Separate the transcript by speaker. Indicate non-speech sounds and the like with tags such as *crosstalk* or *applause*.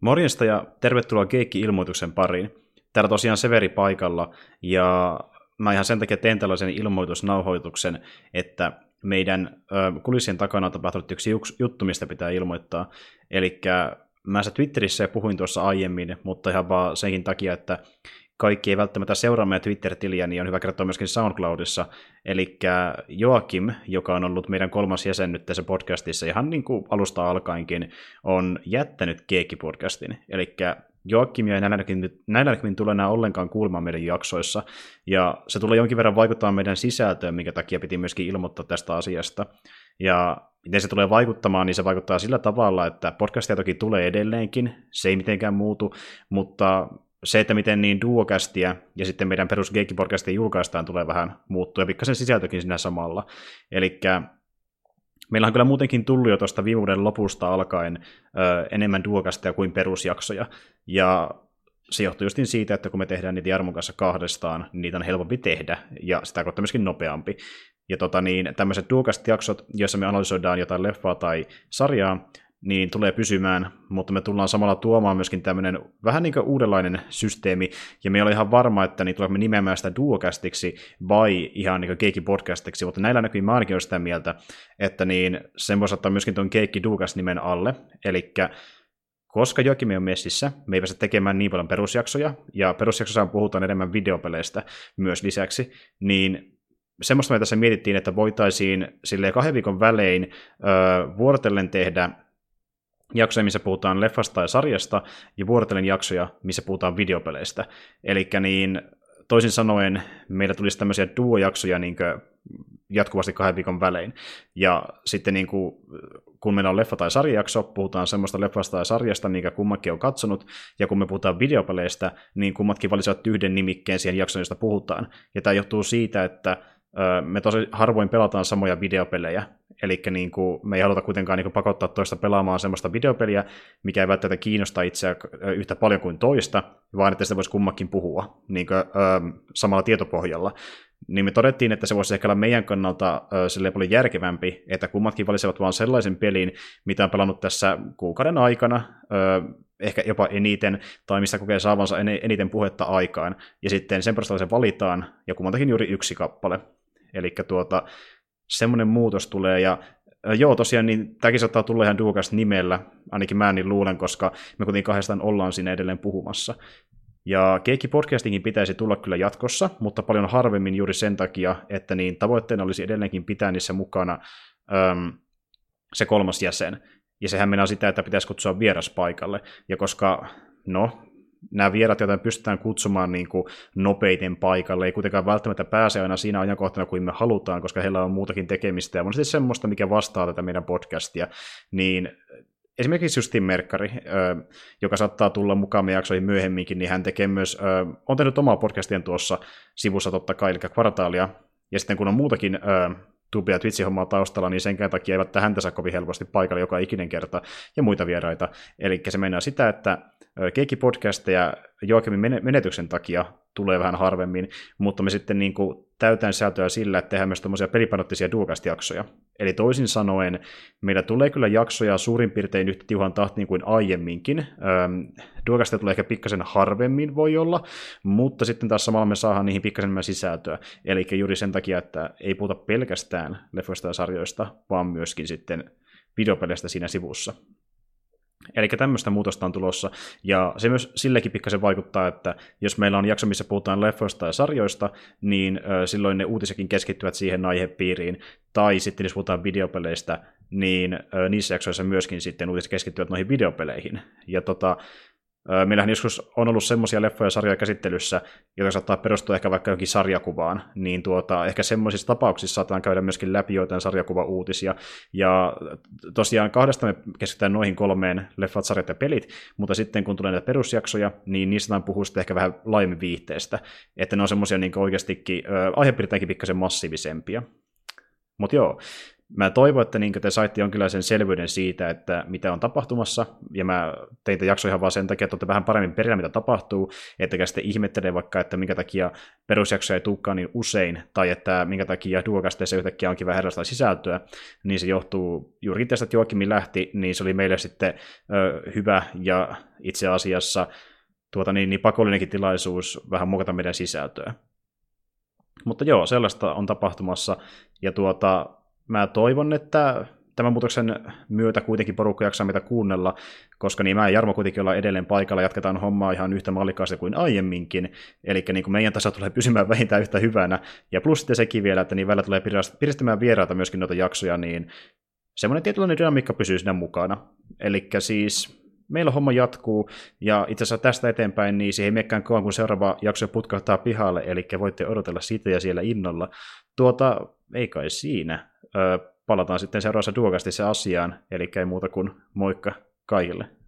Speaker 1: Morjesta ja tervetuloa Keikki-ilmoituksen pariin. Täällä tosiaan Severi paikalla ja mä ihan sen takia teen tällaisen ilmoitusnauhoituksen, että meidän kulissien takana on tapahtunut yksi juttu, mistä pitää ilmoittaa. Eli mä se Twitterissä puhuin tuossa aiemmin, mutta ihan vaan senkin takia, että kaikki ei välttämättä seuraa meidän Twitter-tiliä, niin on hyvä kertoa myöskin SoundCloudissa. Eli Joakim, joka on ollut meidän kolmas jäsen nyt tässä podcastissa, ihan niin kuin alusta alkaenkin, on jättänyt Keekki-podcastin. Eli Joakimia ei näillä näkömin tule enää ollenkaan kuulemaan meidän jaksoissa, ja se tulee jonkin verran vaikuttaa meidän sisältöön, minkä takia piti myöskin ilmoittaa tästä asiasta. Ja miten se tulee vaikuttamaan, niin se vaikuttaa sillä tavalla, että podcastia toki tulee edelleenkin, se ei mitenkään muutu, mutta se, että miten niin duokästiä ja sitten meidän perus podcastia julkaistaan, tulee vähän muuttua, ja pikkasen sisältökin siinä samalla. Eli meillä on kyllä muutenkin tullut jo tuosta viime vuoden lopusta alkaen ö, enemmän duokastia kuin perusjaksoja, ja se johtuu just siitä, että kun me tehdään niitä Jarmon kanssa kahdestaan, niin niitä on helpompi tehdä, ja sitä kautta myöskin nopeampi. Ja tota niin, tämmöiset duokast-jaksot, joissa me analysoidaan jotain leffaa tai sarjaa, niin tulee pysymään, mutta me tullaan samalla tuomaan myöskin tämmöinen vähän niin kuin uudenlainen systeemi, ja me ei ole ihan varma, että niin tulemme nimeämään sitä duokästiksi vai ihan niin keikki podcastiksi, mutta näillä näkyy mä ainakin sitä mieltä, että niin sen voisi ottaa myöskin tuon keikki duokast nimen alle, eli koska Jokimi on messissä, me ei pääse tekemään niin paljon perusjaksoja, ja perusjaksossa puhutaan enemmän videopeleistä myös lisäksi, niin semmoista me tässä mietittiin, että voitaisiin silleen kahden viikon välein öö, vuorotellen tehdä jaksoja, missä puhutaan leffasta ja sarjasta, ja vuorotellen jaksoja, missä puhutaan videopeleistä. Eli niin, toisin sanoen, meillä tulisi tämmöisiä duo-jaksoja niin jatkuvasti kahden viikon välein. Ja sitten niin kuin, kun meillä on leffa- tai sarjajakso, puhutaan semmoista leffasta tai sarjasta, minkä kummatkin on katsonut, ja kun me puhutaan videopeleistä, niin kummatkin valisivat yhden nimikkeen siihen jaksoon, josta puhutaan. Ja tämä johtuu siitä, että me tosi harvoin pelataan samoja videopelejä, eli niin kuin, me ei haluta kuitenkaan niin kuin, pakottaa toista pelaamaan semmoista videopeliä, mikä ei välttämättä kiinnosta itseä yhtä paljon kuin toista, vaan että sitä voisi kummakin puhua niin kuin, ö, samalla tietopohjalla. Niin me todettiin, että se voisi ehkä olla meidän kannalta sille paljon järkevämpi, että kummatkin valitsevat vain sellaisen pelin, mitä on pelannut tässä kuukauden aikana, ö, ehkä jopa eniten, tai missä kokee saavansa eniten puhetta aikaan, ja sitten sen perusteella se valitaan, ja kummantakin juuri yksi kappale. Eli tuota, semmoinen muutos tulee, ja joo, tosiaan, niin tämäkin saattaa tulla ihan Duokas nimellä, ainakin mä niin luulen, koska me kuitenkin kahdestaan ollaan siinä edelleen puhumassa. Ja Keikki podcastingin pitäisi tulla kyllä jatkossa, mutta paljon harvemmin juuri sen takia, että niin tavoitteena olisi edelleenkin pitää niissä mukana äm, se kolmas jäsen. Ja sehän mennään sitä, että pitäisi kutsua vieras paikalle. Ja koska, no, nämä vierat, joita pystytään kutsumaan niin kuin nopeiten paikalle, ei kuitenkaan välttämättä pääse aina siinä ajankohtana kuin me halutaan, koska heillä on muutakin tekemistä ja monesti semmoista, mikä vastaa tätä meidän podcastia, niin esimerkiksi Justin Merkkari, joka saattaa tulla mukaan meidän jaksoihin myöhemminkin, niin hän tekee myös, on tehnyt omaa podcastien tuossa sivussa totta kai, eli kvartaalia, ja sitten kun on muutakin Tubi- ja Twitch-hommaa taustalla, niin sen takia eivät häntä saa kovin helposti paikalle joka ikinen kerta, ja muita vieraita. Eli se mennään sitä, että Keikki-podcasteja Joakimin menetyksen takia tulee vähän harvemmin, mutta me sitten niin kuin täytään sisältöä sillä, että tehdään myös tämmöisiä pelipanottisia duokast-jaksoja. Eli toisin sanoen, meillä tulee kyllä jaksoja suurin piirtein yhtä tiuhan tahtiin kuin aiemminkin. Ähm, duokasta tulee ehkä pikkasen harvemmin voi olla, mutta sitten taas samalla me saadaan niihin pikkasen enemmän sisältöä. Eli juuri sen takia, että ei puhuta pelkästään leffoista ja sarjoista, vaan myöskin sitten videopeleistä siinä sivussa. Eli tämmöistä muutosta on tulossa, ja se myös sillekin pikkasen vaikuttaa, että jos meillä on jakso, missä puhutaan leffoista ja sarjoista, niin silloin ne uutisekin keskittyvät siihen aihepiiriin, tai sitten jos puhutaan videopeleistä, niin niissä jaksoissa myöskin sitten uutiset keskittyvät noihin videopeleihin. Ja tota, Meillähän joskus on ollut semmoisia leffoja ja sarjoja käsittelyssä, jotka saattaa perustua ehkä vaikka jokin sarjakuvaan, niin tuota, ehkä semmoisissa tapauksissa saatetaan käydä myöskin läpi joitain sarjakuva-uutisia. Ja tosiaan kahdesta me keskitytään noihin kolmeen leffat, sarjat ja pelit, mutta sitten kun tulee näitä perusjaksoja, niin niistä on puhua sitten ehkä vähän laajemmin viihteestä, että ne on semmoisia niin oikeastikin, aihepiirteinkin pikkasen massiivisempia. Mutta joo, mä toivon, että niin te saitte jonkinlaisen selvyyden siitä, että mitä on tapahtumassa, ja mä tein jakso ihan vaan sen takia, että olette vähän paremmin perillä, mitä tapahtuu, ettekä sitten ihmettele vaikka, että minkä takia perusjaksoja ei tulekaan niin usein, tai että minkä takia duokasteissa yhtäkkiä onkin vähän erilaista sisältöä, niin se johtuu juuri tästä, että Joakimin lähti, niin se oli meille sitten ö, hyvä. Ja itse asiassa tuota, niin, niin pakollinenkin tilaisuus vähän muokata meidän sisältöä. Mutta joo, sellaista on tapahtumassa, ja tuota, mä toivon, että tämän muutoksen myötä kuitenkin porukka jaksaa meitä kuunnella, koska niin mä ja Jarmo kuitenkin ollaan edelleen paikalla, jatketaan hommaa ihan yhtä mallikkaasti kuin aiemminkin, eli niin kuin meidän taso tulee pysymään *laughs* vähintään yhtä hyvänä, ja plus sitten sekin vielä, että niin välillä tulee piristämään vieraita myöskin noita jaksoja, niin semmoinen tietynlainen dynamiikka pysyy siinä mukana. Eli siis meillä homma jatkuu, ja itse asiassa tästä eteenpäin, niin siihen ei menekään kauan, kun seuraava jakso putkahtaa pihalle, eli voitte odotella sitä ja siellä innolla. Tuota, ei kai siinä. Palataan sitten seuraavassa duokastissa asiaan, eli ei muuta kuin moikka kaikille.